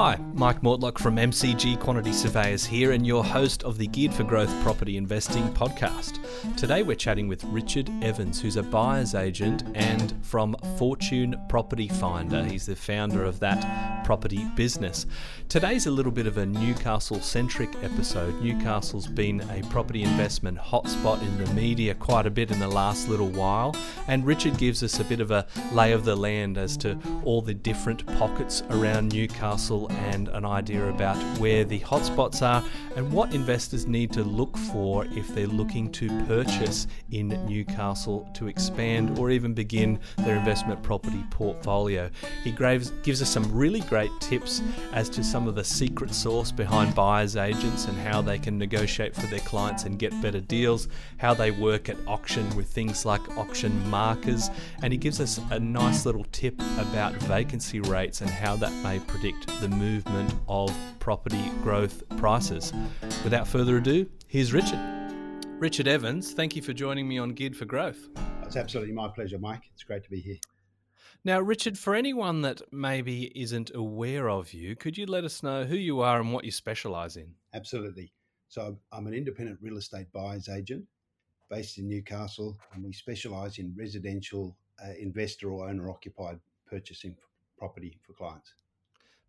Hi, Mike Mortlock from MCG Quantity Surveyors here, and your host of the Geared for Growth Property Investing podcast. Today we're chatting with Richard Evans, who's a buyer's agent and from Fortune Property Finder. He's the founder of that property business. Today's a little bit of a Newcastle centric episode. Newcastle's been a property investment hotspot in the media quite a bit in the last little while, and Richard gives us a bit of a lay of the land as to all the different pockets around Newcastle and an idea about where the hotspots are and what investors need to look for if they're looking to purchase in Newcastle to expand or even begin their investment property portfolio. He gives us some really great tips as to some of the secret sauce behind buyers agents and how they can negotiate for their clients and get better deals, how they work at auction with things like auction markers, and he gives us a nice little tip about vacancy rates and how that may predict the movement of property growth prices. Without further ado, here's Richard. Richard Evans, thank you for joining me on Geared for Growth. It's absolutely my pleasure, Mike. It's great to be here. Now, Richard, for anyone that maybe isn't aware of you, could you let us know who you are and what you specialise in? Absolutely. So, I'm an independent real estate buyer's agent based in Newcastle, and we specialise in residential uh, investor or owner occupied purchasing property for clients.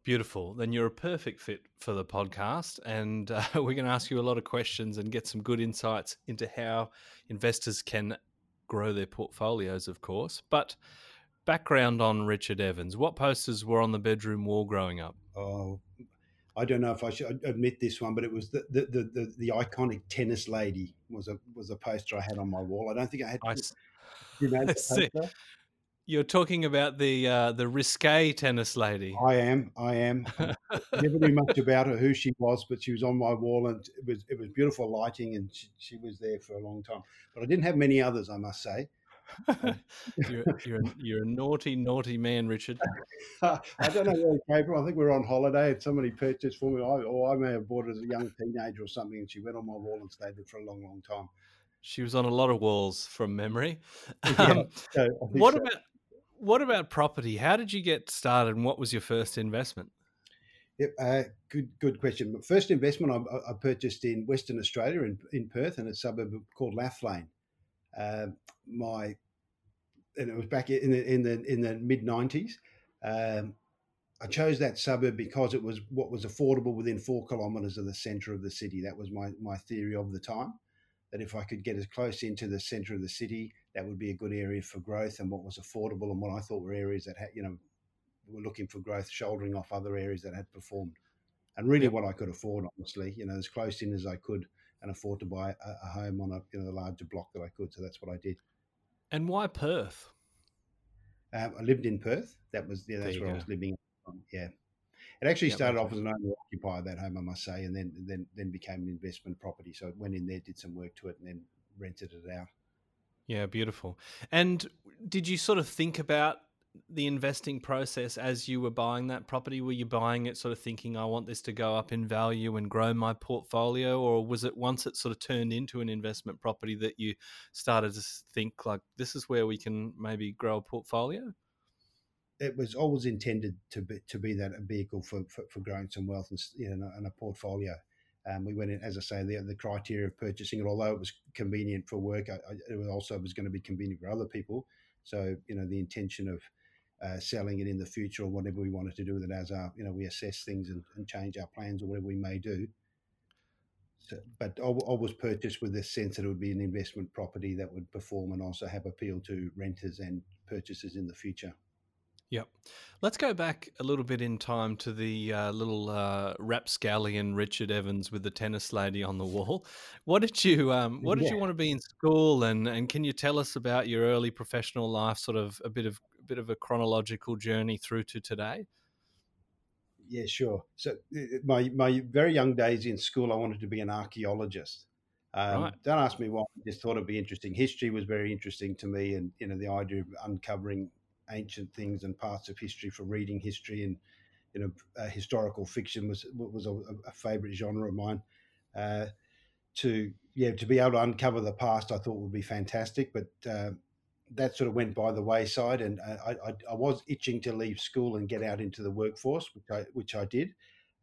Beautiful. Then you're a perfect fit for the podcast. And uh, we're going to ask you a lot of questions and get some good insights into how investors can grow their portfolios, of course. But background on Richard Evans what posters were on the bedroom wall growing up? Oh, I don't know if I should admit this one, but it was the the, the, the, the iconic tennis lady was a was a poster I had on my wall. I don't think I had. I, you know, poster? You're talking about the uh, the risque tennis lady. I am. I am. never knew much about her, who she was, but she was on my wall, and it was it was beautiful lighting, and she, she was there for a long time. But I didn't have many others, I must say. you're, you're, you're, a naughty, naughty man, Richard. I don't know where it came from. I think we were on holiday and somebody purchased for me, or I may have bought it as a young teenager or something, and she went on my wall and stayed there for a long, long time. She was on a lot of walls from memory. Um, yeah, what so. about what about property? How did you get started, and what was your first investment? Yep, uh, good good question. First investment I, I, purchased in Western Australia in, in Perth in a suburb called Lathlain. Uh, my and it was back in the in the in the mid nineties. Um, I chose that suburb because it was what was affordable within four kilometres of the centre of the city. That was my my theory of the time. That if I could get as close into the centre of the city that would be a good area for growth and what was affordable and what I thought were areas that had, you know, were looking for growth, shouldering off other areas that had performed. And really what I could afford, honestly, you know, as close in as I could and afford to buy a, a home on a, you know, a larger block that I could. So that's what I did. And why Perth? Um, I lived in Perth. That was, yeah, that's where go. I was living. Yeah. It actually yep, started off as an owner occupier that home, I must say, and then then then became an investment property. So I went in there, did some work to it, and then rented it out. Yeah, beautiful. And did you sort of think about the investing process as you were buying that property? Were you buying it sort of thinking, I want this to go up in value and grow my portfolio? Or was it once it sort of turned into an investment property that you started to think, like, this is where we can maybe grow a portfolio? It was always intended to be, to be that a vehicle for, for, for growing some wealth and, you know, and a portfolio. Um, we went in, as I say, the, the criteria of purchasing it, although it was convenient for work, I, I, it also was going to be convenient for other people. So, you know, the intention of uh, selling it in the future or whatever we wanted to do with it as our, you know, we assess things and, and change our plans or whatever we may do. So, but I, I was purchased with the sense that it would be an investment property that would perform and also have appeal to renters and purchasers in the future. Yep. Let's go back a little bit in time to the uh, little uh, rapscallion Richard Evans with the tennis lady on the wall. What did you um, What did yeah. you want to be in school, and and can you tell us about your early professional life, sort of a bit of a bit of a chronological journey through to today? Yeah, sure. So my my very young days in school, I wanted to be an archaeologist. Um, right. Don't ask me why. I just thought it'd be interesting. History was very interesting to me, and you know the idea of uncovering ancient things and parts of history for reading history and you know uh, historical fiction was was a, a favorite genre of mine. Uh, to yeah to be able to uncover the past, I thought would be fantastic. But uh, that sort of went by the wayside, and uh, I, I, I, was itching to leave school and get out into the workforce, which I which I did.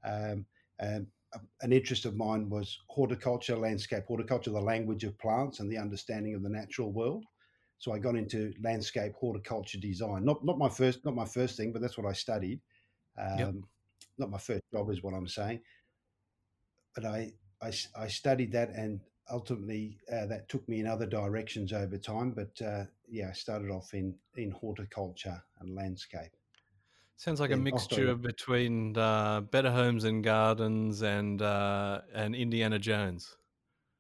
Um, and an interest of mine was horticulture, landscape horticulture, the language of plants and the understanding of the natural world. So I got into landscape horticulture design. Not not my first not my first thing, but that's what I studied. Um, yep. Not my first job is what I'm saying. But I I, I studied that and ultimately uh, that took me in other directions over time. But uh, yeah, I started off in in horticulture and landscape. Sounds like a mixture between uh, Better Homes and Gardens and uh, and Indiana Jones.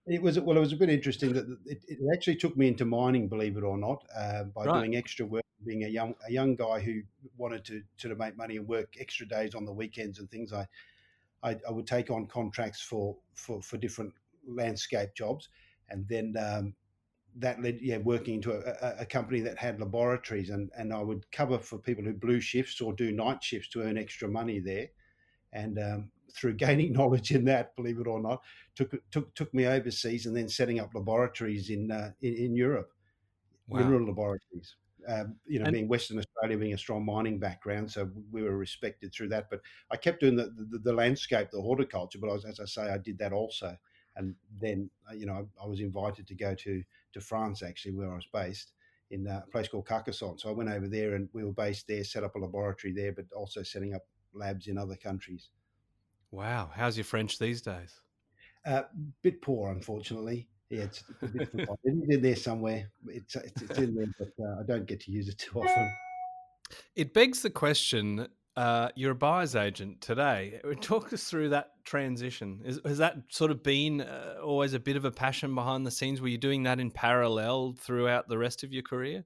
It was well. It was a bit interesting that it, it actually took me into mining, believe it or not, uh, by right. doing extra work. Being a young a young guy who wanted to sort of make money and work extra days on the weekends and things, I I, I would take on contracts for for for different landscape jobs, and then um, that led yeah working into a, a, company that had laboratories, and and I would cover for people who blew shifts or do night shifts to earn extra money there, and um, through gaining knowledge in that, believe it or not, took took took me overseas, and then setting up laboratories in uh, in, in, Europe, wow. mineral laboratories. Um, you know, and, being Western Australia, being a strong mining background, so we were respected through that. But I kept doing the, the, the landscape, the horticulture. But I was, as I say, I did that also and then uh, you know I was invited to go to to France actually where I was based in a place called Carcassonne. So I went over there and we were based there, set up a laboratory there, but also setting up labs in other countries. Wow, how's your French these days? A uh, bit poor, unfortunately. Yeah, it's, a it's in there somewhere. It's, it's, it's in there, but uh, I don't get to use it too often. It begs the question uh, you're a buyer's agent today. Uh, talk us through that transition. Is, has that sort of been uh, always a bit of a passion behind the scenes? Were you doing that in parallel throughout the rest of your career?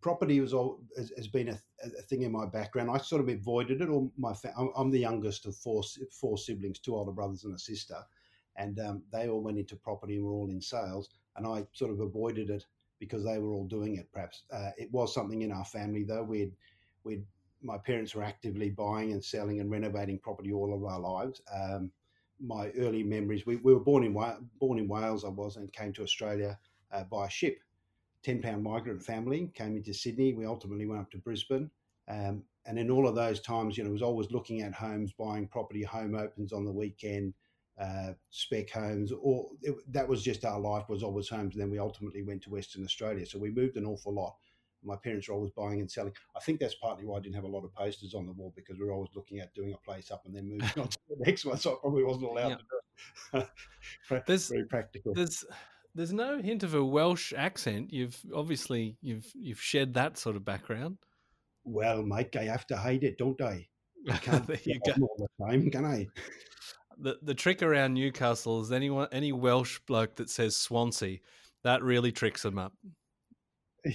Property was all has, has been a, a, thing in my background. I sort of avoided it. Or my fa- I'm the youngest of four four siblings, two older brothers and a sister, and um, they all went into property and were all in sales. And I sort of avoided it because they were all doing it. Perhaps uh, it was something in our family though. We'd we'd my parents were actively buying and selling and renovating property all of our lives. Um, my early memories, we, we were born in born in Wales. I was and came to Australia uh, by ship. Ten pound migrant family came into Sydney. We ultimately went up to Brisbane, um, and in all of those times, you know, was always looking at homes, buying property, home opens on the weekend, uh, spec homes, or it, that was just our life was always homes. And then we ultimately went to Western Australia, so we moved an awful lot my parents were always buying and selling. I think that's partly why I didn't have a lot of posters on the wall because we were always looking at doing a place up and then moving on to the next one. So I probably wasn't allowed yeah. to do it. Very practical. There's there's no hint of a Welsh accent. You've obviously you've you've shed that sort of background. Well, Mike, I have to hide it, don't I? I can't there you go. all the time, can I? The the trick around Newcastle is anyone any Welsh bloke that says Swansea, that really tricks them up.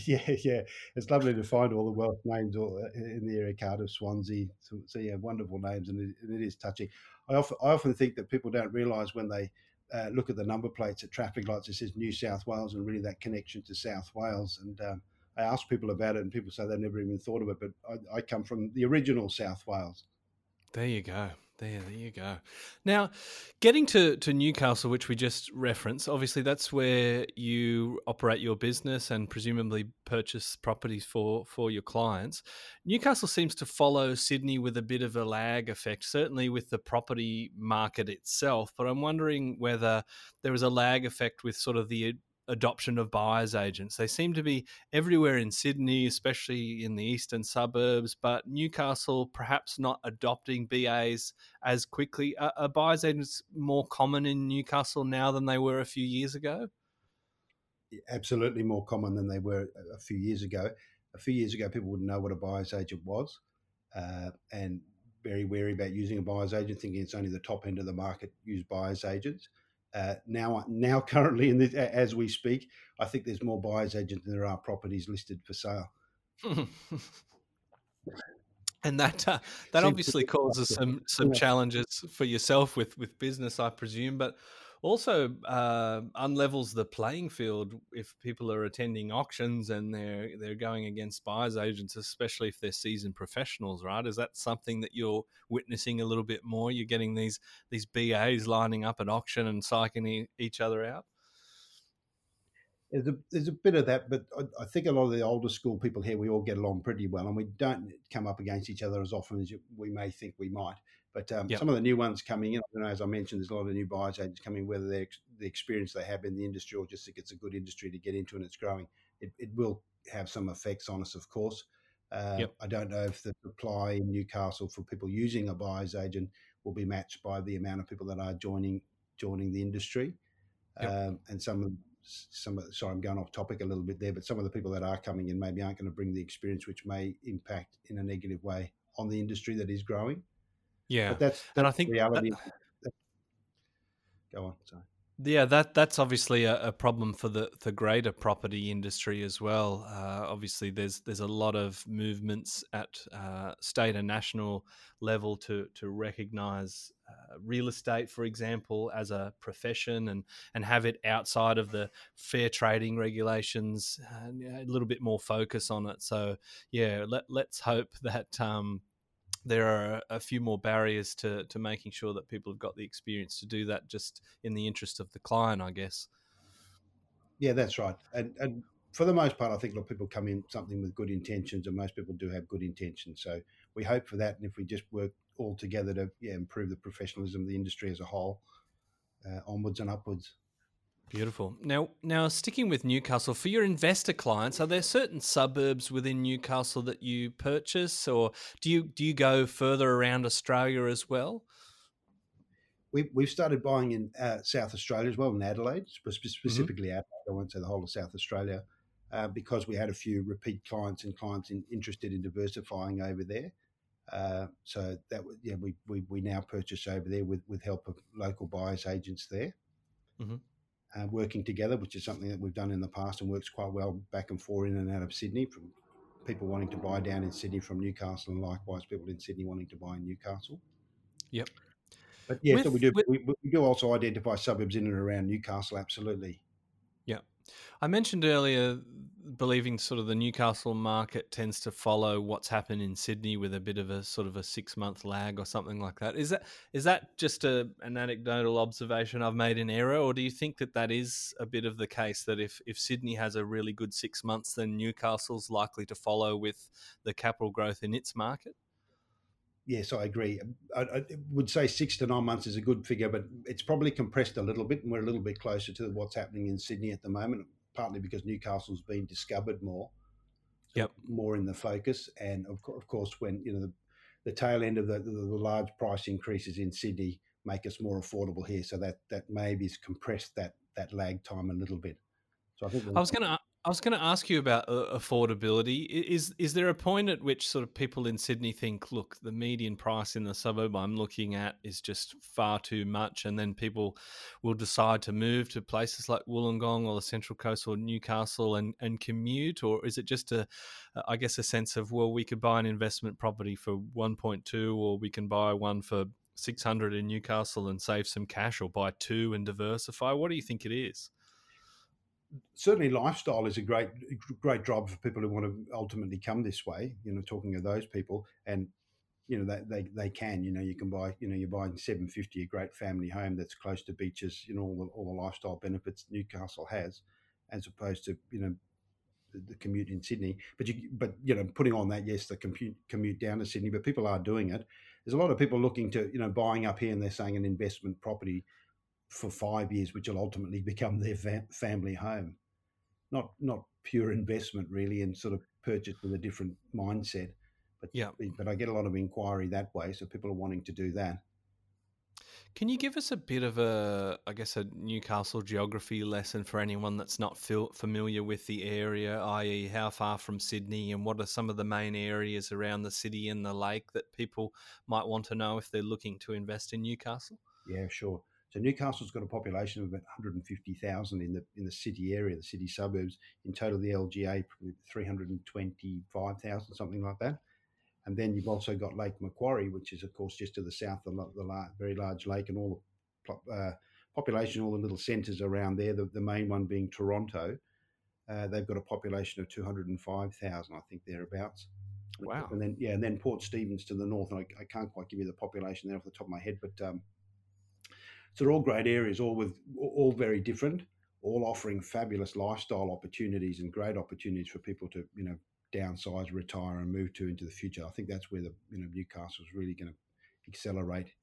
Yeah, yeah, it's lovely to find all the Welsh names uh, in the area, Cardiff, Swansea. So, so yeah, wonderful names, and it, and it is touching. I often, I often think that people don't realise when they uh, look at the number plates at traffic lights, it says New South Wales, and really that connection to South Wales. And um, I ask people about it, and people say they've never even thought of it. But I, I come from the original South Wales. There you go. There, there you go. Now, getting to, to Newcastle, which we just referenced, obviously that's where you operate your business and presumably purchase properties for, for your clients. Newcastle seems to follow Sydney with a bit of a lag effect, certainly with the property market itself. But I'm wondering whether there is a lag effect with sort of the adoption of buyers agents. They seem to be everywhere in Sydney, especially in the eastern suburbs, but Newcastle perhaps not adopting BAs as quickly. Are, are buyers agents more common in Newcastle now than they were a few years ago? Absolutely more common than they were a few years ago. A few years ago, people wouldn't know what a buyer's agent was, uh, and very wary about using a buyer's agent, thinking it's only the top end of the market use buyer's agents. Uh, now, now currently, in this, as we speak, I think there's more buyers agents than there are properties listed for sale. and that uh, that obviously causes some some challenges for yourself with with business, I presume. But also uh, unlevels the playing field if people are attending auctions and they're they're going against buyers agents, especially if they're seasoned professionals, right? Is that something that you're witnessing a little bit more? You're getting these these BAs lining up at auction and psyching each other out. There's a, there's a bit of that, but I, I, think a lot of the older school people here, we all get along pretty well, and we don't come up against each other as often as you, we may think we might. But um, yep. some of the new ones coming in, know, as I mentioned, there's a lot of new buyers agents coming, whether they're the experience they have in the industry or just think it's a good industry to get into and it's growing. It, it will have some effects on us, of course. Uh, yep. I don't know if the supply in Newcastle for people using a buyer's agent will be matched by the amount of people that are joining joining the industry. Yep. Um, and some of some of, sorry, I'm going off topic a little bit there, but some of the people that are coming in maybe aren't going to bring the experience, which may impact in a negative way on the industry that is growing. Yeah, but that's, that's and I think reality. That, go on. Sorry. Yeah, that that's obviously a, a, problem for the the greater property industry as well. Uh, obviously, there's there's a lot of movements at uh, state and national level to to recognise uh, real estate, for example, as a profession and and have it outside of the fair trading regulations. a little bit more focus on it. So yeah, let let's hope that. Um, there are a few more barriers to to making sure that people have got the experience to do that just in the interest of the client i guess. Yeah that's right. And and for the most part i think a lot of people come in something with good intentions and most people do have good intentions. So we hope for that and if we just work all together to yeah, improve the professionalism of the industry as a whole uh, onwards and upwards Beautiful. Now, now sticking with Newcastle, for your investor clients, are there certain suburbs within Newcastle that you purchase, or do you do you go further around Australia as well? We, we've started buying in uh, South Australia as well, in Adelaide, mm-hmm. specifically mm-hmm. Adelaide. I won't say the whole of South Australia, uh, because we had a few repeat clients and clients in, interested in diversifying over there. Uh, so that yeah, we, we we now purchase over there with with help of local buyers agents there. Mm-hmm uh, working together, which is something that we've done in the past and works quite well back and forth in and out of Sydney from people wanting to buy down in Sydney from Newcastle and likewise people in Sydney wanting to buy in Newcastle. Yep. But yeah, with, so we do with, we, we, do also identify suburbs in and around Newcastle, absolutely. I mentioned earlier believing sort of the Newcastle market tends to follow what's happened in Sydney with a bit of a sort of a six month lag or something like that. Is that is that just a, an anecdotal observation I've made in error, or do you think that that is a bit of the case that if if Sydney has a really good six months, then Newcastle's likely to follow with the capital growth in its market? Yes, I agree. Um, I, I, would say six to nine months is a good figure, but it's probably compressed a little bit, and we're a little bit closer to what's happening in Sydney at the moment partly because Newcastle's been discovered more, so yep. more in the focus, and of, of course when you know the, the tail end of the, the, the, large price increases in Sydney make us more affordable here, so that that maybe has compressed that that lag time a little bit. So I think I was going to I was going to ask you about uh, affordability. Is is there a point at which sort of people in Sydney think, look, the median price in the suburb I'm looking at is just far too much, and then people will decide to move to places like Wollongong or the Central Coast or Newcastle and and commute, or is it just a, I guess, a sense of well, we could buy an investment property for 1.2, or we can buy one for 600 in Newcastle and save some cash, or buy two and diversify. What do you think it is? Certainly lifestyle is a great great driver for people who want to ultimately come this way you know talking of those people. And you know they, they, they can you know you can buy you know you're buying 750 a great family home that's close to beaches you know all the, all the lifestyle benefits newcastle has as opposed to you know the, the commute in sydney. But you but you know putting on that yes the commute commute down to sydney but people are doing it. There's a lot of people looking to you know buying up here and they're saying an investment property for five years, which will ultimately become their fa- family home. Not not pure investment really, and sort of purchase with a different mindset. But yeah, but I get a lot of inquiry that way, so people are wanting to do that. Can you give us a bit of a, I guess, a Newcastle geography lesson for anyone that's not familiar with the area, i.e., how far from Sydney and what are some of the main areas around the city and the lake that people might want to know if they're looking to invest in Newcastle? Yeah, sure. So Newcastle's got a population of about 150,000 in the in the city area, the city suburbs. In total, the LGA 325,000, something like that. And then you've also got Lake Macquarie, which is of course just to the south of the, the very large lake, and all the uh, population, all the little centres around there. The, the main one being Toronto. Uh, they've got a population of 205,000, I think thereabouts. Wow. And then yeah, and then Port Stephens to the north. I, I, can't quite give you the population there off the top of my head, but um, so they're all great areas, all with all very different. all offering fabulous lifestyle opportunities and great opportunities for people to, you know, downsize, retire, and move to into the future. I think that's where the you know Newcastle is really going to accelerate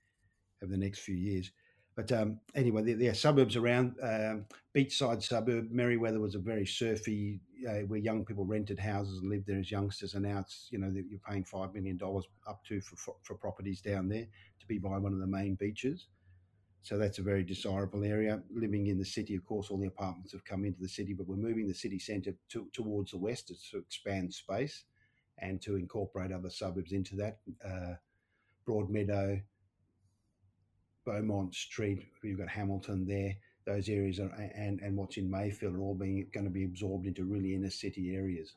over the next few years. But um, anyway, there, are suburbs around. Um, beachside suburb, Merewether was a very surfy, uh, where young people rented houses and lived there as youngsters. And now it's you know you're paying five million dollars up to for, for, for properties down there to be by one of the main beaches. So that's a very desirable area. Living in the city, of course, all the apartments have come into the city, but we're moving the city centre to, towards the west to expand space and to incorporate other suburbs into that. Uh, Broadmeadow, Beaumont Street, you've got Hamilton there. Those areas are, and and what's in Mayfield are all being going to be absorbed into really inner city areas.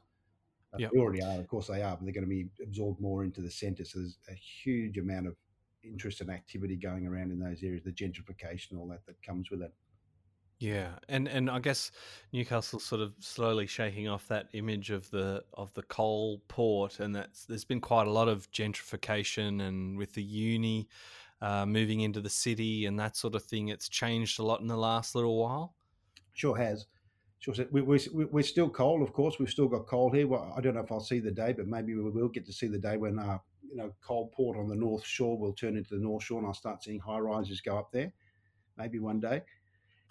Uh, yep. They already are, of course, they are, but they're going to be absorbed more into the centre. So there's a huge amount of interest and activity going around in those areas, the gentrification, all that that comes with it. Yeah, and and I guess Newcastle's sort of slowly shaking off that image of the of the coal port, and that's there's been quite a lot of gentrification, and with the uni uh, moving into the city and that sort of thing, it's changed a lot in the last little while. Sure has. Sure, we, we, we're still coal, of course. We've still got coal here. Well, I don't know if I'll see the day, but maybe we will get to see the day when uh, you know coal port on the north shore will turn into the north shore, and I'll start seeing high rises go up there. Maybe one day.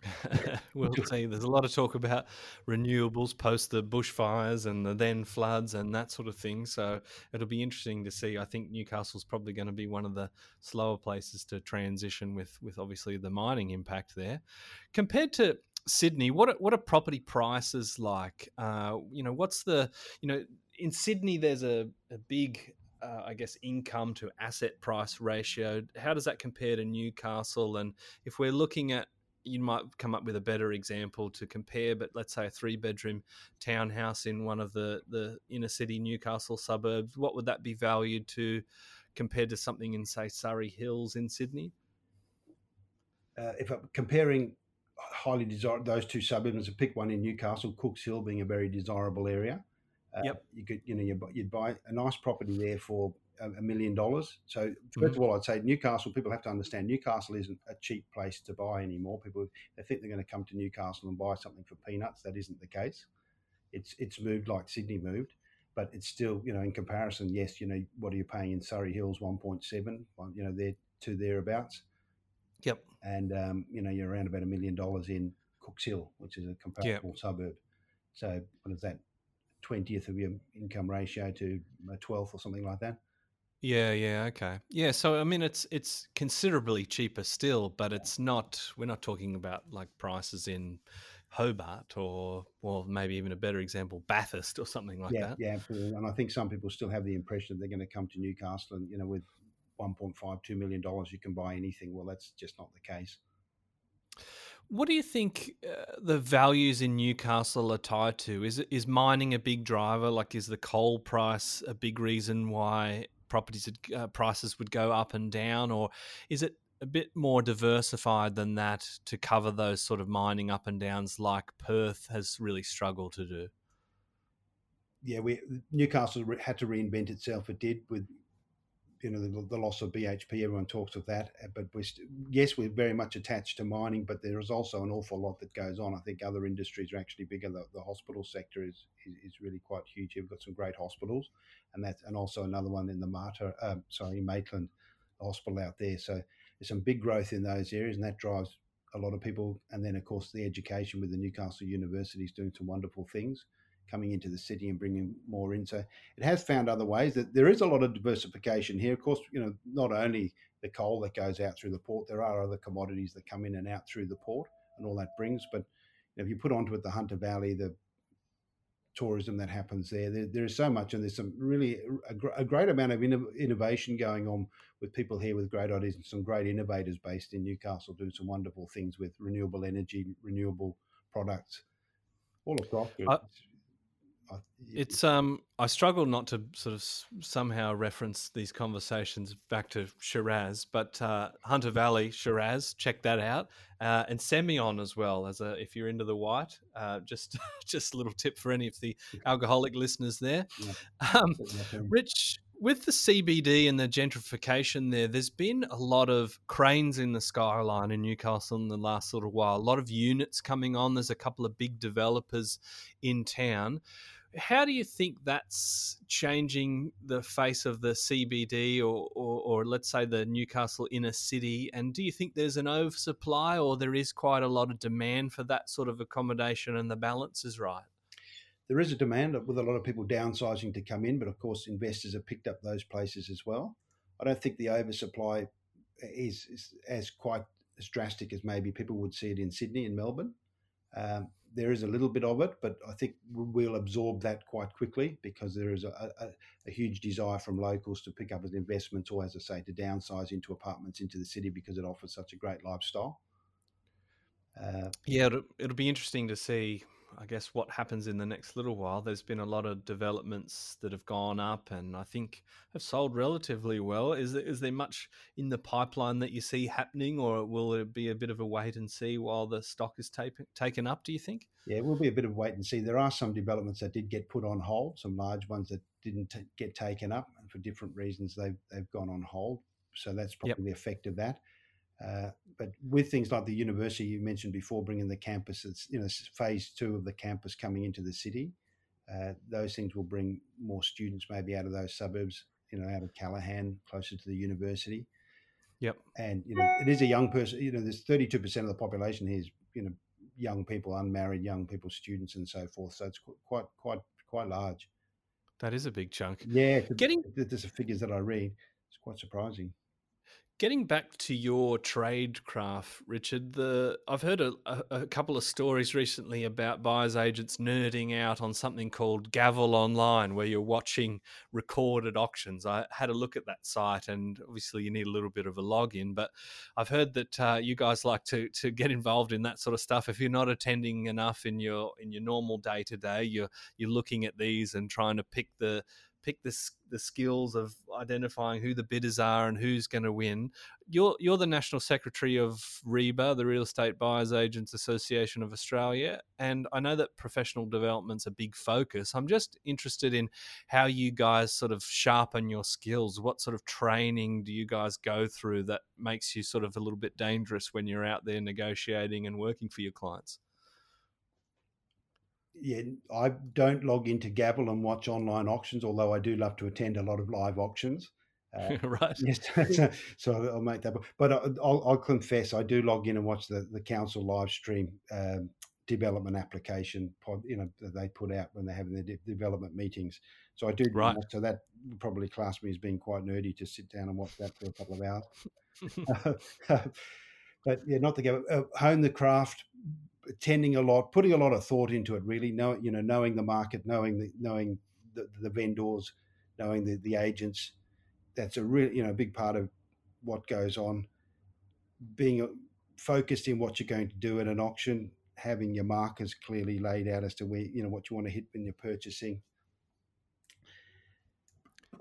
we'll see. There's a lot of talk about renewables post the bushfires and the then floods and that sort of thing. So it'll be interesting to see. I think Newcastle's probably going to be one of the slower places to transition with, with obviously the mining impact there. Compared to Sydney, what are, what are property prices like? Uh, you know, what's the you know in Sydney there's a, a big uh, I guess, income to asset price ratio. How does that compare to Newcastle? And if we're looking at, you might come up with a better example to compare, but let's say a three bedroom townhouse in one of the, the inner city Newcastle suburbs, what would that be valued to compared to something in, say, Surry Hills in Sydney? Uh, if I'm comparing highly desirable those two suburbs, to pick one in Newcastle, Cooks Hill being a very desirable area. Uh, yep. You could, you know, you'd buy a nice property there for a million dollars. So 1st mm-hmm. of all, I'd say Newcastle. People have to understand Newcastle isn't a cheap place to buy anymore. People they think they're going to come to Newcastle and buy something for peanuts. That isn't the case. It's it's moved like Sydney moved, but it's still you know in comparison. Yes, you know what are you paying in Surry Hills? One point seven. You know they're to thereabouts. Yep. And um, you know you're around about a million dollars in Cooks Hill, which is a comparable yep. suburb. So what is that? Twentieth of your income ratio to a twelfth or something like that. Yeah, yeah, okay. Yeah, so I mean it's it's considerably cheaper still, but it's not we're not talking about like prices in Hobart or or maybe even a better example, Bathurst or something like yeah, that. Yeah, absolutely. And I think some people still have the impression that they're going to come to Newcastle and, you know, with 1.5, 2 million dollars you can buy anything. Well, that's just not the case. What do you think uh, the values in Newcastle are tied to? Is is mining a big driver? Like, is the coal price a big reason why properties uh, prices would go up and down, or is it a bit more diversified than that to cover those sort of mining up and downs, like Perth has really struggled to do? Yeah, we Newcastle had to reinvent itself. It did with you know the, the, loss of BHP. Everyone talks of that, uh, but we st- yes, we're very much attached to mining, but there is also an awful lot that goes on. I think other industries are actually bigger. The, the hospital sector is, is, is really quite huge. We've got some great hospitals, and that's and also another one in the Mater, um, sorry, Maitland Hospital out there. So there's some big growth in those areas, and that drives a lot of people. And then of course the education with the Newcastle University is doing some wonderful things coming into the city and bringing more in. So it has found other ways that there is a lot of diversification here. Of course, you know, not only the coal that goes out through the port, there are other commodities that come in and out through the port and all that brings. But if you put onto it the Hunter Valley, the tourism that happens there, there, there is so much, and there's some really a, a great amount of innovation going on with people here with great ideas and some great innovators based in Newcastle doing some wonderful things with renewable energy, renewable products all across. Uh, it's um I struggle not to sort of somehow reference these conversations back to Shiraz, but uh, Hunter Valley Shiraz, check that out, uh, and Semillon as well as a if you're into the white. Uh, just just a little tip for any of the alcoholic listeners there. Um, Rich, with the CBD and the gentrification there, there's been a lot of cranes in the skyline in Newcastle in the last little while. A lot of units coming on. There's a couple of big developers in town. How do you think that's changing the face of the CBD or, or, or, let's say the Newcastle inner city? And do you think there's an oversupply or there is quite a lot of demand for that sort of accommodation and the balance is right? There is a demand with a lot of people downsizing to come in, but of course, investors have picked up those places as well. I don't think the oversupply is, is as quite as drastic as maybe people would see it in Sydney and Melbourne. Um, there is a little bit of it, but I think we'll absorb that quite quickly because there is a, a, a, huge desire from locals to pick up as investments or, as I say, to downsize into apartments into the city because it offers such a great lifestyle. Uh, yeah, it'll, it'll be interesting to see I guess what happens in the next little while. There's been a lot of developments that have gone up, and I think have sold relatively well. Is there, is there much in the pipeline that you see happening, or will it be a bit of a wait and see while the stock is taken taken up? Do you think? Yeah, it will be a bit of wait and see. There are some developments that did get put on hold, some large ones that didn't t- get taken up, and for different reasons they've they've gone on hold. So that's probably yep. the effect of that. Uh, but with things like the university you mentioned before, bringing the campus, it's you know phase two of the campus coming into the city. Uh, those things will bring more students maybe out of those suburbs, you know, out of Callaghan, closer to the university. Yep. And you know, it is a young person. You know, there's 32 percent of the population here is you know young people, unmarried young people, students, and so forth. So it's quite quite quite large. That is a big chunk. Yeah, getting there's the figures that I read. It's quite surprising. Getting back to your trade craft, Richard, the I've heard a, a, couple of stories recently about buyers agents nerding out on something called Gavel Online, where you're watching recorded auctions. I had a look at that site, and obviously you need a little bit of a login. But I've heard that uh, you guys like to to get involved in that sort of stuff. If you're not attending enough in your in your normal day to day, you're you're looking at these and trying to pick the pick the, the skills of identifying who the bidders are and who's going to win. You're you're the national secretary of REBA, the Real Estate Buyers Agents Association of Australia, and I know that professional development's a big focus. I'm just interested in how you guys sort of sharpen your skills. What sort of training do you guys go through that makes you sort of a little bit dangerous when you're out there negotiating and working for your clients? Yeah, I don't log into Gavel and watch online auctions, although I do love to attend a lot of live auctions. Uh, right. Yes, so, so, I'll make that. But I'll, I'll, confess, I do log in and watch the, the council live stream um, development application pod, you know, that they put out when they're having their de- development meetings. So I do. Right. That, so that probably class me as being quite nerdy to sit down and watch that for a couple of hours. but yeah, not to go uh, hone the craft attending a lot, putting a lot of thought into it. Really, know you know, knowing the market, knowing the knowing the, the vendors, knowing the the agents. That's a real you know big part of what goes on. Being uh, focused in what you're going to do at an auction, having your markers clearly laid out as to where you know what you want to hit when you're purchasing,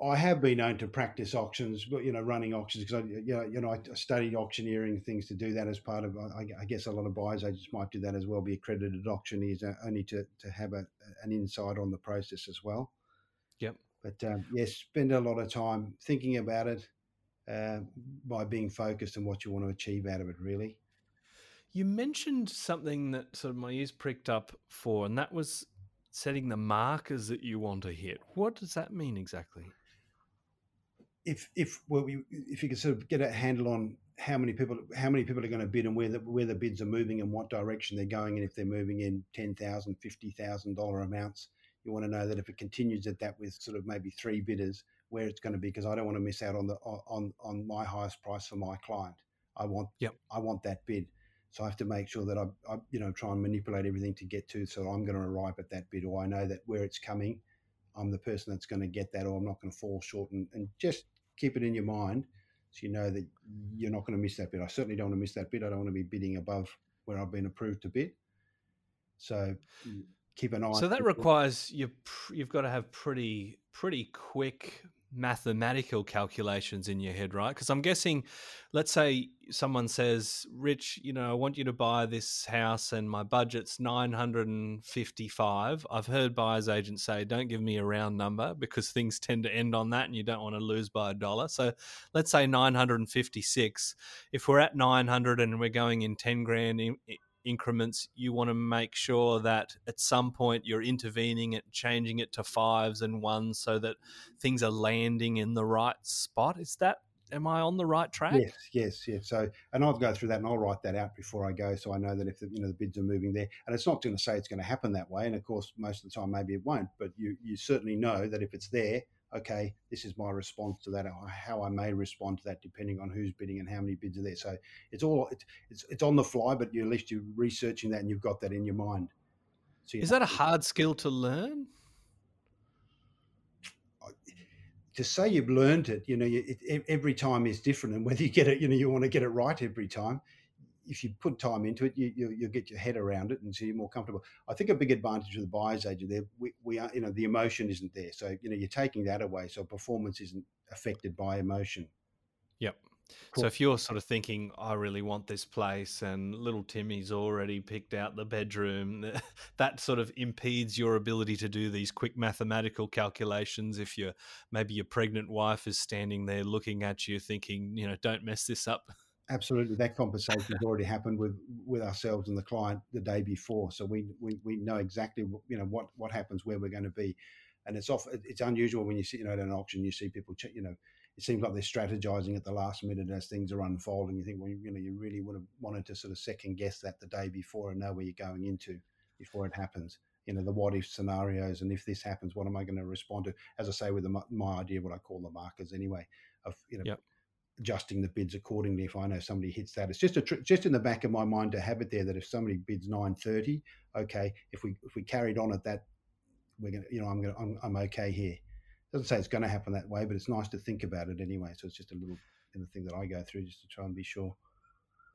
I have been known to practice auctions, but you know, running auctions because I, you know, you know, I studied auctioneering things to do that as part of. I, I, guess a lot of buyers agents might do that as well, be accredited auctioneers, uh, only to to have a, an insight on the process as well. Yep. But um, yes, spend a lot of time thinking about it uh, by being focused on what you want to achieve out of it. Really. You mentioned something that sort of my ears pricked up for, and that was setting the markers that you want to hit. What does that mean exactly? If if well, we, if you can sort of get a handle on how many people how many people are going to bid and where the where the bids are moving and what direction they're going and if they're moving in ten thousand, fifty thousand dollar amounts, you want to know that if it continues at that with sort of maybe three bidders, where it's going to be because I don't want to miss out on the on on my highest price for my client. I want yep. I want that bid. So I have to make sure that I, I, you know, try and manipulate everything to get to. So I'm going to arrive at that bid, or I know that where it's coming, I'm the person that's going to get that, or I'm not going to fall short. And, and just keep it in your mind so you know that mm-hmm. you're not going to miss that bid. I certainly don't want to miss that bid. I don't want to be bidding above where I've been approved to bid. So mm, keep an eye. So that requires you. You've got to have pretty pretty quick mathematical calculations in your head, right? Because I'm guessing, let's say someone says, Rich, you know, I want you to buy this house and my budget's 955. I've heard buyer's agents say, don't give me a round number because things tend to end on that and you don't want to lose by a dollar. So let's say 956. If we're at 900 and we're going in 10 grand increments, you want to make sure that at some point you're intervening it, changing it to fives and ones so that things are landing in the right spot. Is that am I on the right track? Yes, yes, yes. So, and I'll go through that and I'll write that out before I go, so I know that if the, you know the bids are moving there, and it's not going to say it's going to happen that way. And of course, most of the time maybe it won't, but you you certainly know that if it's there, okay, this is my response to that, or how I may respond to that, depending on who's bidding and how many bids are there. So it's all it's it's on the fly, but you, at least you're researching that and you've got that in your mind. So is that a hard skill to learn? To say you've learned it, you know, it, every time is different, and whether you get it, you know, you want to get it right every time if you put time into it, you, you will get your head around it and so you're more comfortable. I think a big advantage of the buyer's agent there, we, we are you know the emotion isn't there, so you know you're taking that away, so performance isn't affected by emotion. Yep. Cool. So if you're sort of thinking, I really want this place, and little Timmy's already picked out the bedroom, that sort of impedes your ability to do these quick mathematical calculations. If you're maybe your pregnant wife is standing there looking at you, thinking, you know, don't mess this up. Absolutely, that conversation has already happened with with ourselves and the client the day before, so we we, we know exactly you know what what happens, where we're going to be, and it's off. It's unusual when you see you know at an auction, you see people you know it seems like they're strategizing at the last minute as things are unfolding. You think, well, you know, you really would have wanted to sort of second guess that the day before and know where you're going into before it happens. You know, the what if scenarios, and if this happens, what am I going to respond to? As I say, with the, my idea, what I call the markers anyway, of you know, yep adjusting the bids accordingly if I know somebody hits that. It's just a tr- just in the back of my mind to have it there that if somebody bids 930, okay, if we if we carried on at that, we're gonna you know I'm gonna I'm, I'm okay here. Doesn't say it's going to happen that way, but it's nice to think about it anyway. So it's just a little in the thing that I go through just to try and be sure.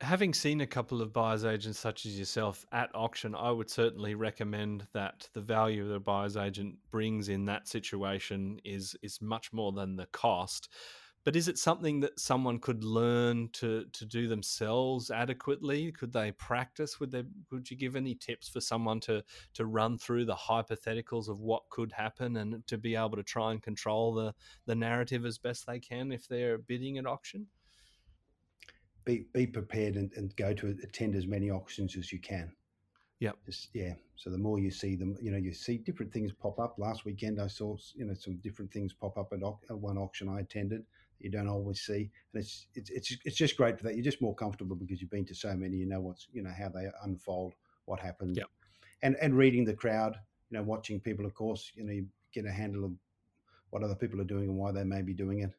Having seen a couple of buyers agents such as yourself at auction, I would certainly recommend that the value that a buyer's agent brings in that situation is is much more than the cost but is it something that someone could learn to to do themselves adequately? Could they practice? Would they would you give any tips for someone to to run through the hypotheticals of what could happen and to be able to try and control the the narrative as best they can if they're bidding at auction? Be be prepared and, and go to attend as many auctions as you can. Yeah yeah so the more you see them you know you see different things pop up. Last weekend i saw you know some different things pop up at one auction i attended you don't always see. And it's, it's it's it's just great for that. You're just more comfortable because you've been to so many. You know what's you know how they unfold, what happens, yep. and and reading the crowd. You know, watching people. Of course, you know, you get a handle of what other people are doing and why they may be doing it.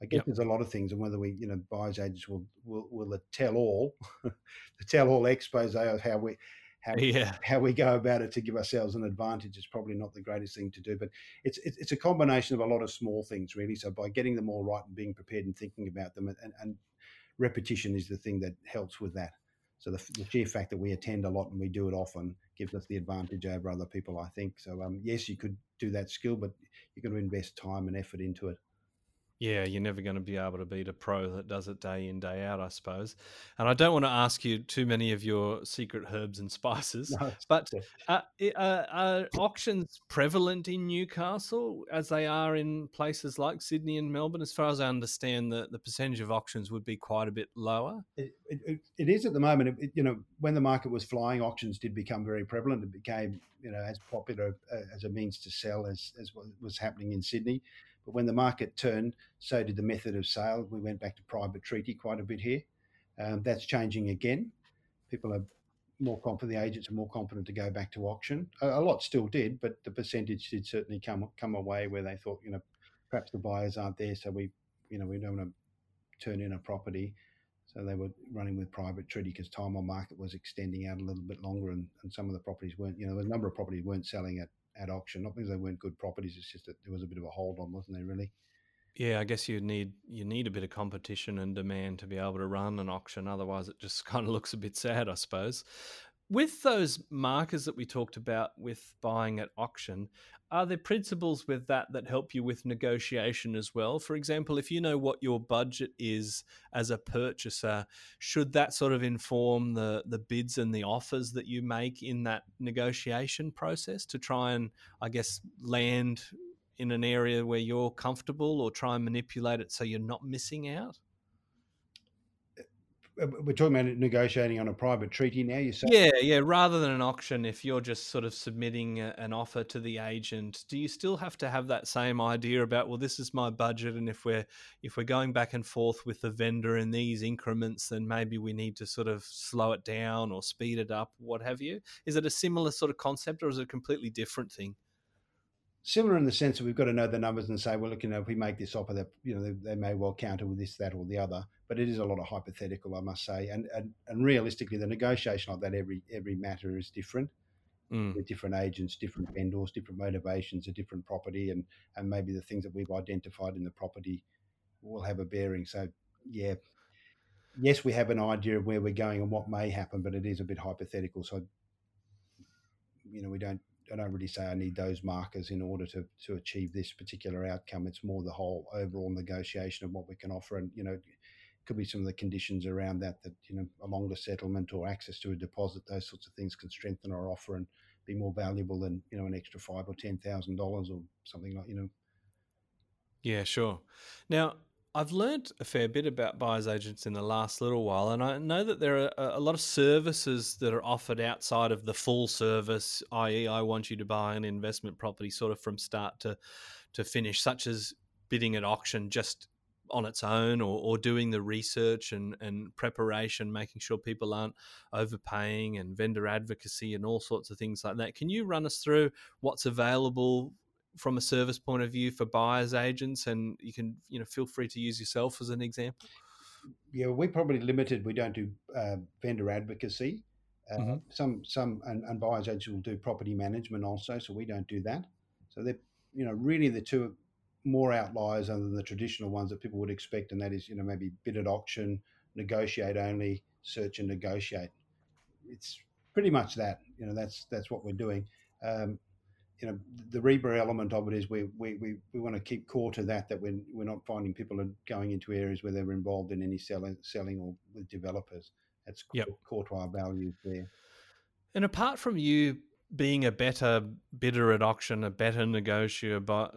I guess yep. there's a lot of things, and whether we, you know, buyers agents will will, will tell all, the tell all expose eh, of how we how, yeah. how we go about it to give ourselves an advantage is probably not the greatest thing to do. But it's, it's, a combination of a lot of small things, really. So by getting them all right and being prepared and thinking about them, and, and repetition is the thing that helps with that. So the, the, sheer fact that we attend a lot and we do it often gives us the advantage over other people, I think. So um, yes, you could do that skill, but you're going to invest time and effort into it. Yeah, you're never going to be able to beat a pro that does it day in, day out, I suppose. And I don't want to ask you too many of your secret herbs and spices, no, but uh, uh, are auctions prevalent in Newcastle as they are in places like Sydney and Melbourne? As far as I understand, the, the percentage of auctions would be quite a bit lower. It, it, it is at the moment. It, you know, when the market was flying, auctions did become very prevalent. It became, you know, as popular uh, as a means to sell as, as was happening in Sydney. But when the market turned, so did the method of sale. We went back to private treaty quite a bit here. Um, that's changing again. People are more confident, the agents are more confident to go back to auction. A, a, lot still did, but the percentage did certainly come come away where they thought, you know, perhaps the buyers aren't there, so we, you know, we don't want to turn in a property. So they were running with private treaty because time on market was extending out a little bit longer, and, and some of the properties weren't, you know, a number of properties weren't selling at at auction. Not because they weren't good properties. It's just that there was a bit of a hold on, wasn't there? Really. Yeah, I guess you need you need a bit of competition and demand to be able to run an auction. Otherwise, it just kind of looks a bit sad, I suppose. With those markers that we talked about with buying at auction, are there principles with that that help you with negotiation as well? For example, if you know what your budget is as a purchaser, should that sort of inform the the bids and the offers that you make in that negotiation process to try and, I guess, land in an area where you're comfortable or try and manipulate it so you're not missing out? Uh, we're talking about negotiating on a private treaty now. You say, yeah, yeah. Rather than an auction, if you're just sort of submitting a, an offer to the agent, do you still have to have that same idea about well, this is my budget, and if we're if we're going back and forth with the vendor in these increments, then maybe we need to sort of slow it down or speed it up, what have you? Is it a similar sort of concept, or is it a completely different thing? Similar in the sense that we've got to know the numbers and say, well, look, you know, if we make this offer, that you know, they, they, may well counter with this, that, or the other. But it is a lot of hypothetical, I must say, and and, and realistically, the negotiation of that every every matter is different. Mm. With different agents, different vendors, different motivations, a different property, and and maybe the things that we've identified in the property will have a bearing. So, yeah, yes, we have an idea of where we're going and what may happen, but it is a bit hypothetical. So, you know, we don't I don't really say I need those markers in order to to achieve this particular outcome. It's more the whole overall negotiation of what we can offer, and you know, could be some of the conditions around that that you know a longer settlement or access to a deposit, those sorts of things can strengthen our offer and be more valuable than you know an extra five or ten thousand dollars or something like you know. Yeah, sure. Now, I've learned a fair bit about buyer's agents in the last little while, and I know that there are a lot of services that are offered outside of the full service, i.e., I want you to buy an investment property sort of from start to, to finish, such as bidding at auction just on its own or, or doing the research and, and preparation, making sure people aren't overpaying and vendor advocacy and all sorts of things like that. Can you run us through what's available from a service point of view for buyers agents and you can you know feel free to use yourself as an example. Yeah we're probably limited we don't do uh, vendor advocacy. Uh, mm-hmm. some some and, and, buyers agents will do property management also so we don't do that. So they're you know really the two more outliers other than the traditional ones that people would expect and that is you know maybe bid at auction negotiate only search and negotiate. It's pretty much that you know that's that's what we're doing. Um, you know the REBA element of it is we we, we, we want to keep core to that that we're, we're not finding people are going into areas where they're involved in any selling selling or with developers that's yep. core, core to our values there and apart from you being a better bidder at auction, a better negotiator by,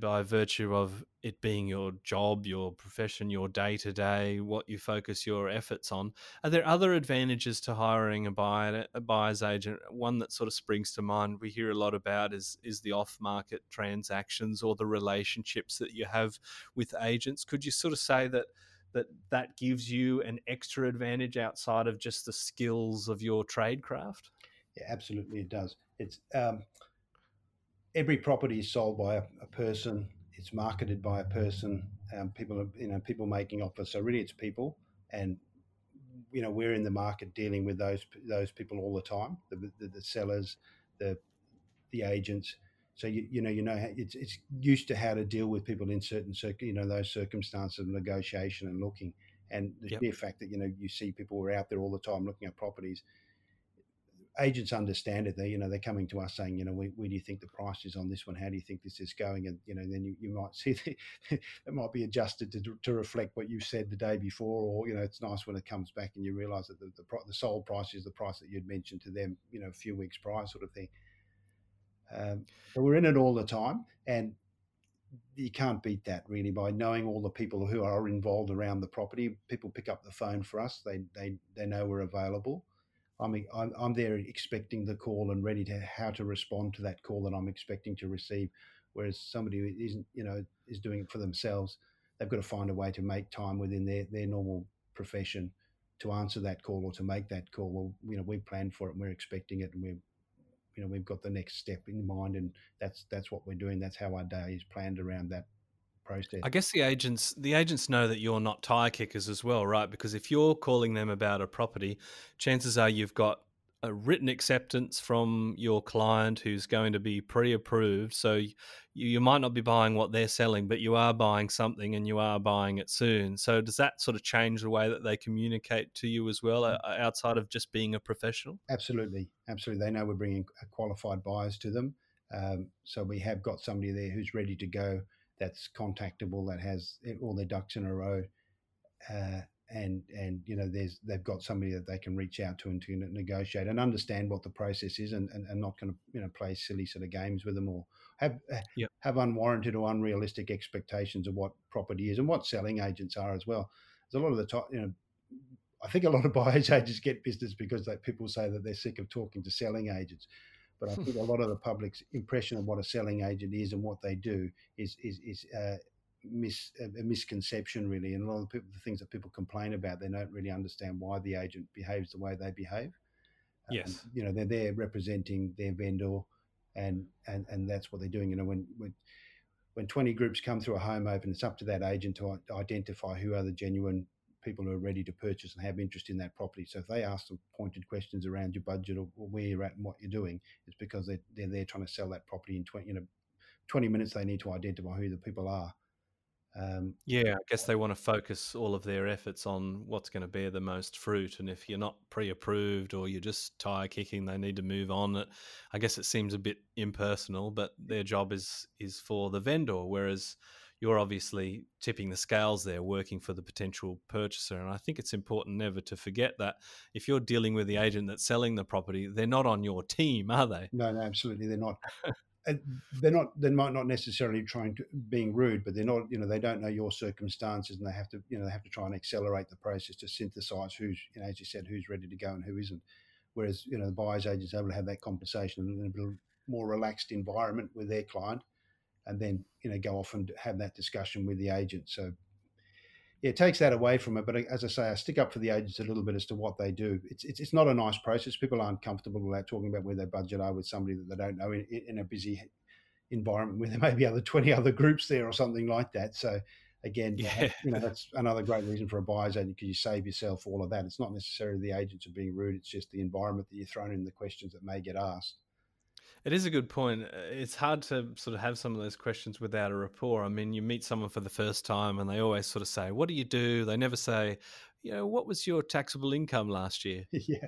by virtue of it being your job, your profession, your day to day, what you focus your efforts on. Are there other advantages to hiring a buyer, a buyer's agent? One that sort of springs to mind we hear a lot about is is the off market transactions or the relationships that you have with agents. Could you sort of say that? that that gives you an extra advantage outside of just the skills of your trade craft? Absolutely, it does. It's um, every property is sold by a, a, person. It's marketed by a person. Um, people, are, you know, people making offers. So really, it's people, and you know, we're in the market dealing with those those people all the time. The, the, the sellers, the the agents. So you, you know you know it's it's used to how to deal with people in certain you know those circumstances of negotiation and looking and the yep. sheer fact that you know you see people who are out there all the time looking at properties agents understand it. They, you know, they're coming to us saying, you know, where, where, do you think the price is on this one? How do you think this is going? And you know, then you, you might see that it might be adjusted to, to reflect what you said the day before, or you know, it's nice when it comes back and you realise that the, the the sold price is the price that you'd mentioned to them, you know, a few weeks prior, sort of thing. Um, but we're in it all the time, and you can't beat that really by knowing all the people who are involved around the property. People pick up the phone for us; they they they know we're available. I'm, I'm, I'm there expecting the call and ready to how to respond to that call that I'm expecting to receive. Whereas somebody who isn't, you know, is doing it for themselves, they've got to find a way to make time within their, their normal profession to answer that call or to make that call. Well, you know, we planned for it and we're expecting it and we're, you know, we've got the next step in mind and that's that's what we're doing. That's how our day is planned around that process. I guess the agents the agents know that you're not tire kickers as well, right? Because if you're calling them about a property, chances are you've got a written acceptance from your client who's going to be pre-approved. So you, you might not be buying what they're selling, but you are buying something and you are buying it soon. So does that sort of change the way that they communicate to you as well, mm. outside of just being a professional? Absolutely, absolutely. They know we're bringing qualified buyers to them, um, so we have got somebody there who's ready to go. That's contactable. That has all their ducks in a row. Uh, and and you know there's they've got somebody that they can reach out to and to negotiate and understand what the process is and, and, and not going to you know play silly sort of games with them or have yep. have unwarranted or unrealistic expectations of what property is and what selling agents are as well. There's a lot of the time you know I think a lot of buyers agents get business because they, people say that they're sick of talking to selling agents. But I think a lot of the public's impression of what a selling agent is and what they do is is, is uh, mis, a misconception really, and a lot of the, people, the, things that people complain about, they don't really understand why the agent behaves the way they behave. Um, yes, you know they're there representing their vendor, and and and that's what they're doing. You know when when when 20 groups come through a home open, it's up to that agent to identify who are the genuine people who are ready to purchase and have interest in that property. So if they ask some pointed questions around your budget or, where you're at and what you're doing, it's because they're, they're there trying to sell that property in 20, you know, 20 minutes. They need to identify who the people are. Um, yeah, I guess they want to focus all of their efforts on what's going to bear the most fruit. And if you're not pre-approved or you're just tire kicking, they need to move on. I guess it seems a bit impersonal, but their job is is for the vendor, whereas you're obviously tipping the scales there, working for the potential purchaser. And I think it's important never to forget that if you're dealing with the agent that's selling the property, they're not on your team, are they? No, no, absolutely, they're not. they're not they might not necessarily trying to being rude but they're not you know they don't know your circumstances and they have to you know they have to try and accelerate the process to synthesize who's you know as you said who's ready to go and who isn't whereas you know the buyer's agent is able to have that conversation in a bit more relaxed environment with their client and then you know go off and have that discussion with the agent so yeah, it takes that away from it. But uh, as I say, I stick up for the agents a little bit as to what they do. It's it's, it's not a nice process. People aren't comfortable about talking about where their budget are with somebody that they don't know in, in a busy environment where there may be other twenty other groups there or something like that. So again, yeah. you know, that's another great reason for a buyer's agent because you save yourself all of that. It's not necessarily the agents are being rude; it's just the environment that you're thrown in, the questions that may get asked. It is a good point. It's hard to sort of have some of those questions without a rapport. I mean, you meet someone for the first time and they always sort of say, What do you do? They never say, You know, what was your taxable income last year? yeah.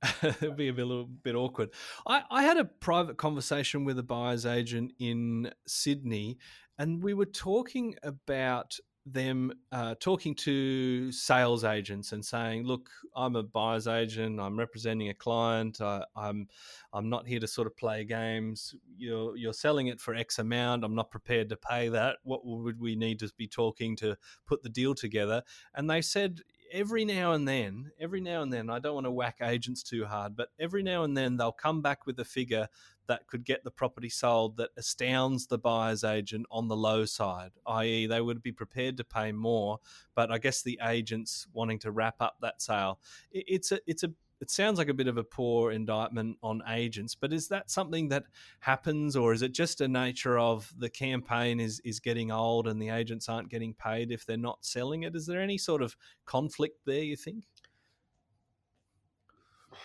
It'd be a, bit, a little bit awkward. I, I had a private conversation with a buyer's agent in Sydney, and we were talking about them uh, talking to sales agents and saying, "Look, I'm a buyer's agent. I'm representing a client. I, I'm I'm not here to sort of play games. You're you're selling it for X amount. I'm not prepared to pay that. What would we need to be talking to put the deal together?" And they said, every now and then, every now and then, I don't want to whack agents too hard, but every now and then they'll come back with a figure that could get the property sold that astounds the buyer's agent on the low side, i.e., they would be prepared to pay more, but I guess the agent's wanting to wrap up that sale. It's a it's a it sounds like a bit of a poor indictment on agents, but is that something that happens, or is it just a nature of the campaign is is getting old and the agents aren't getting paid if they're not selling it? Is there any sort of conflict there? You think?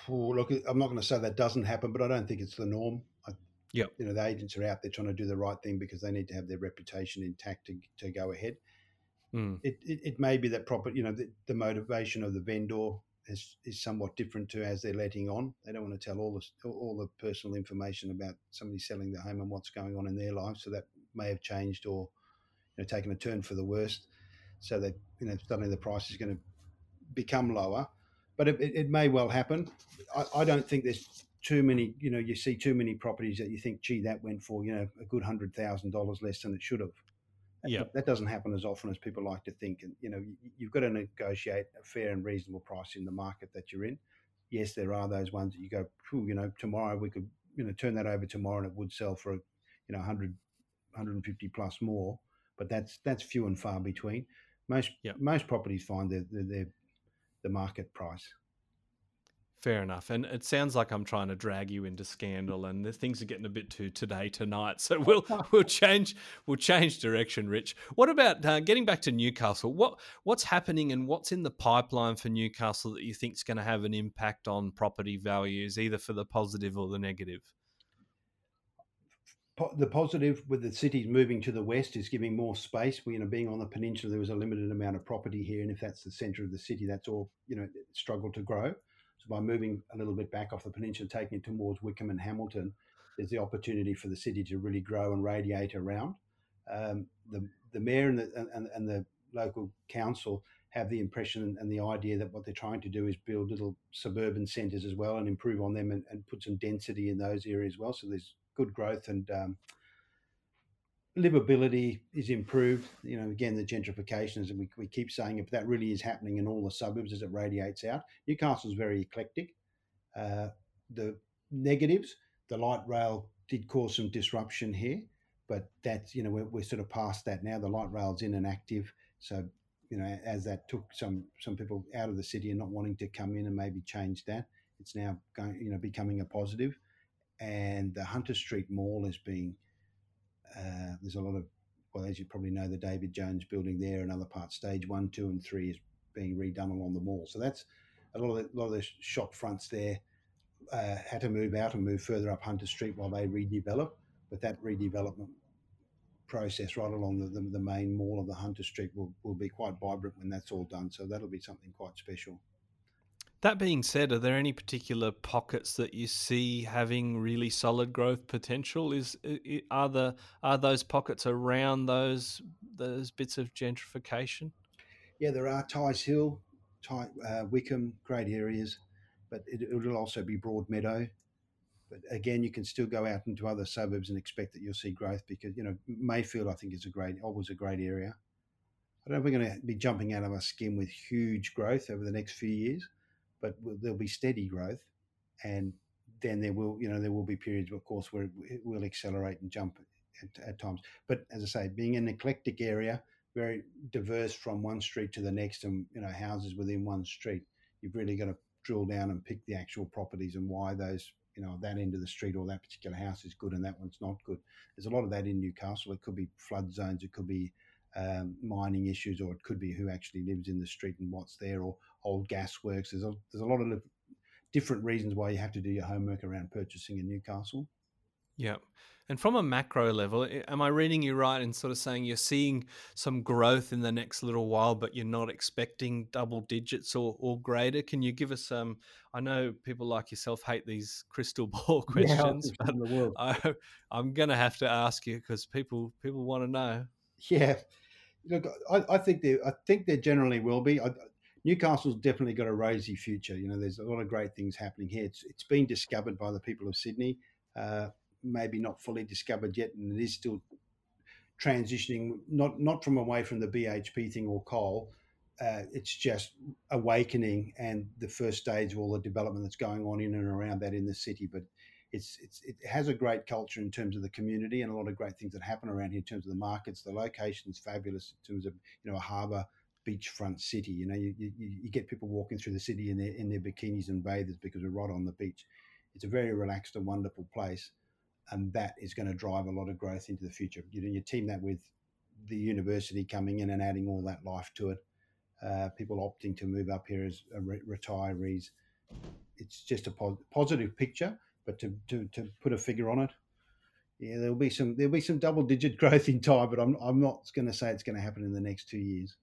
Look, I'm not going to say that doesn't happen, but I don't think it's the norm. Yeah, you know, the agents are out there trying to do the right thing because they need to have their reputation intact to, to go ahead. Mm. It, it, it may be that proper, you know, the, the motivation of the vendor is, is somewhat different to as they're letting on. They don't want to tell all the all the personal information about somebody selling their home and what's going on in their life. So that may have changed or you know taken a turn for the worst. So that you know suddenly the price is going to become lower, but it, it, may well happen. I, I, don't think there's too many. You know, you see too many properties that you think, gee, that went for you know a good hundred thousand dollars less than it should have. Yeah, that doesn't happen as often as people like to think. And you know, you've got to negotiate a fair and reasonable price in the market that you're in. Yes, there are those ones that you go, you know, tomorrow we could, you know, turn that over tomorrow and it would sell for, you know, 100, 150 plus more. But that's that's few and far between. Most yep. most properties find the the, the market price. Fair enough. And it sounds like I'm trying to drag you into scandal, and the things are getting a bit too today tonight. So we'll we'll change we'll change direction, Rich. What about uh, getting back to Newcastle? What what's happening and what's in the pipeline for Newcastle that you think is going to have an impact on property values, either for the positive or the negative? The positive with the cities moving to the west is giving more space. We, you know, being on the peninsula, there was a limited amount of property here, and if that's the centre of the city, that's all you know struggled to grow. So by moving a little bit back off the peninsula, taking it towards Wickham and Hamilton, there's the opportunity for the city to really grow and radiate around. Um, the the mayor and the and, and the local council have the impression and the idea that what they're trying to do is build little suburban centres as well and improve on them and, and, put some density in those areas as well. So there's good growth and um, livability is improved. You know, again, the gentrification, as we, we keep saying, if that really is happening in all the suburbs as it radiates out, Newcastle is very eclectic. Uh, the negatives, the light rail did cause some disruption here, but that's, you know, we're, we're sort of past that now. The light rail's in and active. So, you know, as that took some some people out of the city and not wanting to come in and maybe change that, it's now going, you know, becoming a positive. And the Hunter Street Mall is being uh, there's a lot of, well, as you probably know, the David Jones building there and other parts, stage one, two, and three is being redone along the mall. So that's a lot of the, lot of the shop fronts there uh, had to move out and move further up Hunter Street while they redevelop. But that redevelopment process right along the, the, the, main mall of the Hunter Street will, will be quite vibrant when that's all done. So that'll be something quite special. That being said, are there any particular pockets that you see having really solid growth potential? Is are the are those pockets around those those bits of gentrification? Yeah, there are Tighes Hill, Ty, uh, Wickham, great areas, but it, will also be Broadmeadow. But again, you can still go out into other suburbs and expect that you'll see growth because you know Mayfield, I think, is a great always a great area. I don't know if we're going to be jumping out of our skin with huge growth over the next few years but there'll be steady growth, and then there will you know there will be periods, of course, where it will accelerate and jump at, at times. But as I say, being an eclectic area, very diverse from one street to the next, and you know houses within one street, you've really got to drill down and pick the actual properties and why those you know that end of the street or that particular house is good and that one's not good. There's a lot of that in Newcastle. It could be flood zones, it could be um, mining issues, or it could be who actually lives in the street and what's there, or old gas works. There's a, there's a lot of different reasons why you have to do your homework around purchasing in Newcastle. Yeah. And from a macro level, am I reading you right in sort of saying you're seeing some growth in the next little while, but you're not expecting double digits or, or greater? Can you give us some? Um, I know people like yourself hate these crystal ball questions, yeah, but I, I'm going to have to ask you because people people want to know. Yeah, look, I, I think there, I think there generally will be. I, Newcastle's definitely got a rosy future. You know, there's a lot of great things happening here. It's, it's been discovered by the people of Sydney, uh, maybe not fully discovered yet, and it is still transitioning not not from away from the BHP thing or coal. Uh, it's just awakening and the first stage of all the development that's going on in and around that in the city. But it's, it's it has a great culture in terms of the community and a lot of great things that happen around here in terms of the markets. The location is fabulous in terms of you know a harbour beachfront city. You know, you, you, you, get people walking through the city in their in their bikinis and bathers because we're right on the beach. It's a very relaxed and wonderful place, and that is going to drive a lot of growth into the future. You know, you team that with the university coming in and adding all that life to it. Uh, people opting to move up here as re- retirees. It's just a po- positive picture but to, to, to put a figure on it, yeah, there'll be some there'll be some double digit growth in time, but I'm I'm not going to say it's going to happen in the next two years.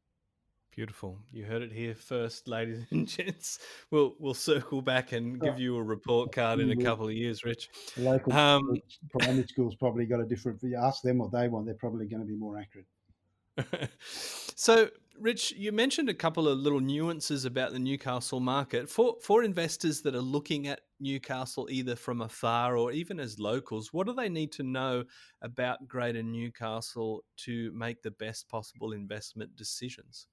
Beautiful. You heard it here first, ladies and gents. We'll we'll circle back and give you a report card in a couple of years, Rich. Local um, primary schools probably got a different. Ask them what they want. They're probably going to be more accurate. so, Rich, you mentioned a couple of little nuances about the Newcastle market. For for investors that are looking at Newcastle either from afar or even as locals, what do they need to know about Greater Newcastle to make the best possible investment decisions?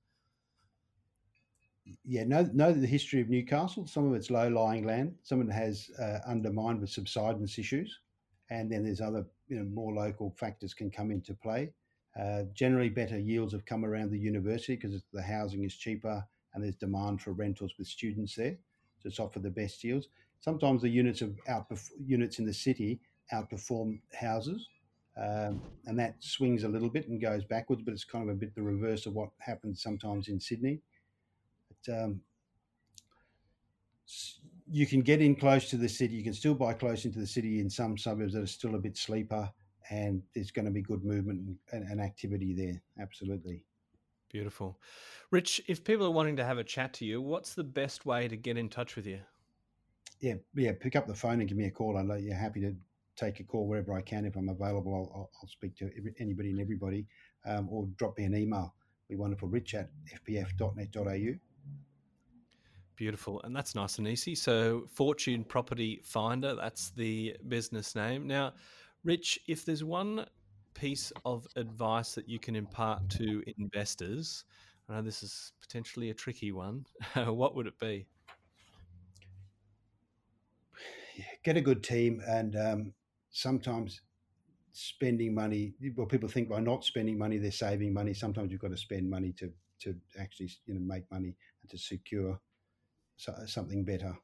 Yeah, know know the history of Newcastle. Some of it's low lying land. Some of it has uh, undermined with subsidence issues, and then there's other you know more local factors can come into play. Uh, generally, better yields have come around the university because the housing is cheaper and there's demand for rentals with students there. to offer the best yields. Sometimes the units of outperf- units in the city outperform houses, um, and that swings a little bit and goes backwards. But it's kind of a bit the reverse of what happens sometimes in Sydney. But, um, you can get in close to the city. You can still buy close into the city in some suburbs that are still a bit sleeper, and there's going to be good movement and, and activity there. Absolutely. Beautiful. Rich, if people are wanting to have a chat to you, what's the best way to get in touch with you? Yeah, yeah. Pick up the phone and give me a call. I'm yeah, happy to take a call wherever I can. If I'm available, I'll, I'll speak to anybody and everybody, um, or drop me an email. Be wonderful. Rich at fpf.net.au. Beautiful. And that's nice and easy. So, Fortune Property Finder, that's the business name. Now, Rich, if there's one piece of advice that you can impart to investors, I know this is potentially a tricky one, what would it be? Get a good team and um, sometimes spending money well people think by not spending money they're saving money sometimes you've got to spend money to to actually you know make money and to secure something better.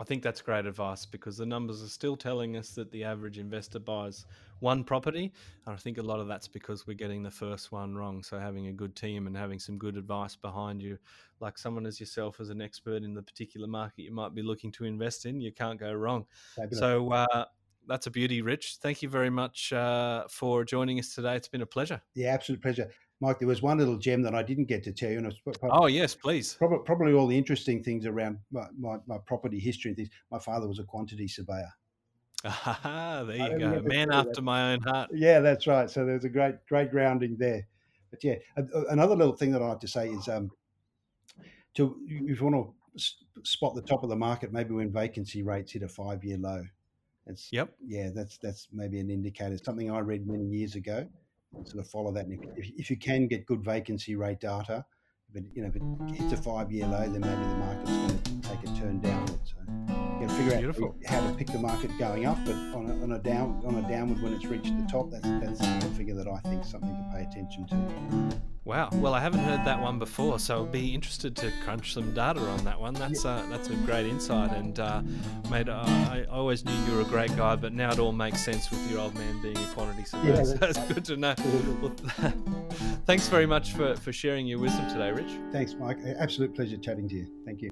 I think that's great advice because the numbers are still telling us that the average investor buys one property. And I think a lot of that's because we're getting the first one wrong. So having a good team and having some good advice behind you, like someone as yourself as an expert in the particular market you might be looking to invest in, you can't go wrong. Fabulous. So uh, that's a beauty, Rich. Thank you very much uh, for joining us today. It's been a pleasure. Yeah, absolute pleasure. Mike, there was one little gem that I didn't get to tell you. And probably, oh, yes, please. Probably, probably, all the interesting things around my, my, my, property history and things. My father was a quantity surveyor. Ah, there you go. Man after that. my own heart. Yeah, that's right. So there's a great, great grounding there. But yeah, another little thing that I like to say is um, to if you want to spot the top of the market, maybe when vacancy rates hit a five year low. It's, yep. Yeah, that's that's maybe an indicator. Something I read many years ago sort of follow that. And if, if you can get good vacancy rate data, but you know, if it hits a five-year low, then maybe the market's going to take a turn downward. So figure Beautiful. out how to pick the market going up, but on a, on a down on a downward when it's reached the top, that's that's a figure that I think is something to pay attention to. Wow. Well, I haven't heard that one before, so I'll be interested to crunch some data on that one. That's uh, that's a great insight, and uh, mate, uh, I always knew you were a great guy, but now it all makes sense with your old man being a quantity surveyor. Yeah, so that's good to know. Well, thanks very much for for sharing your wisdom today, Rich. Thanks, Mike. Absolute pleasure chatting to you. Thank you.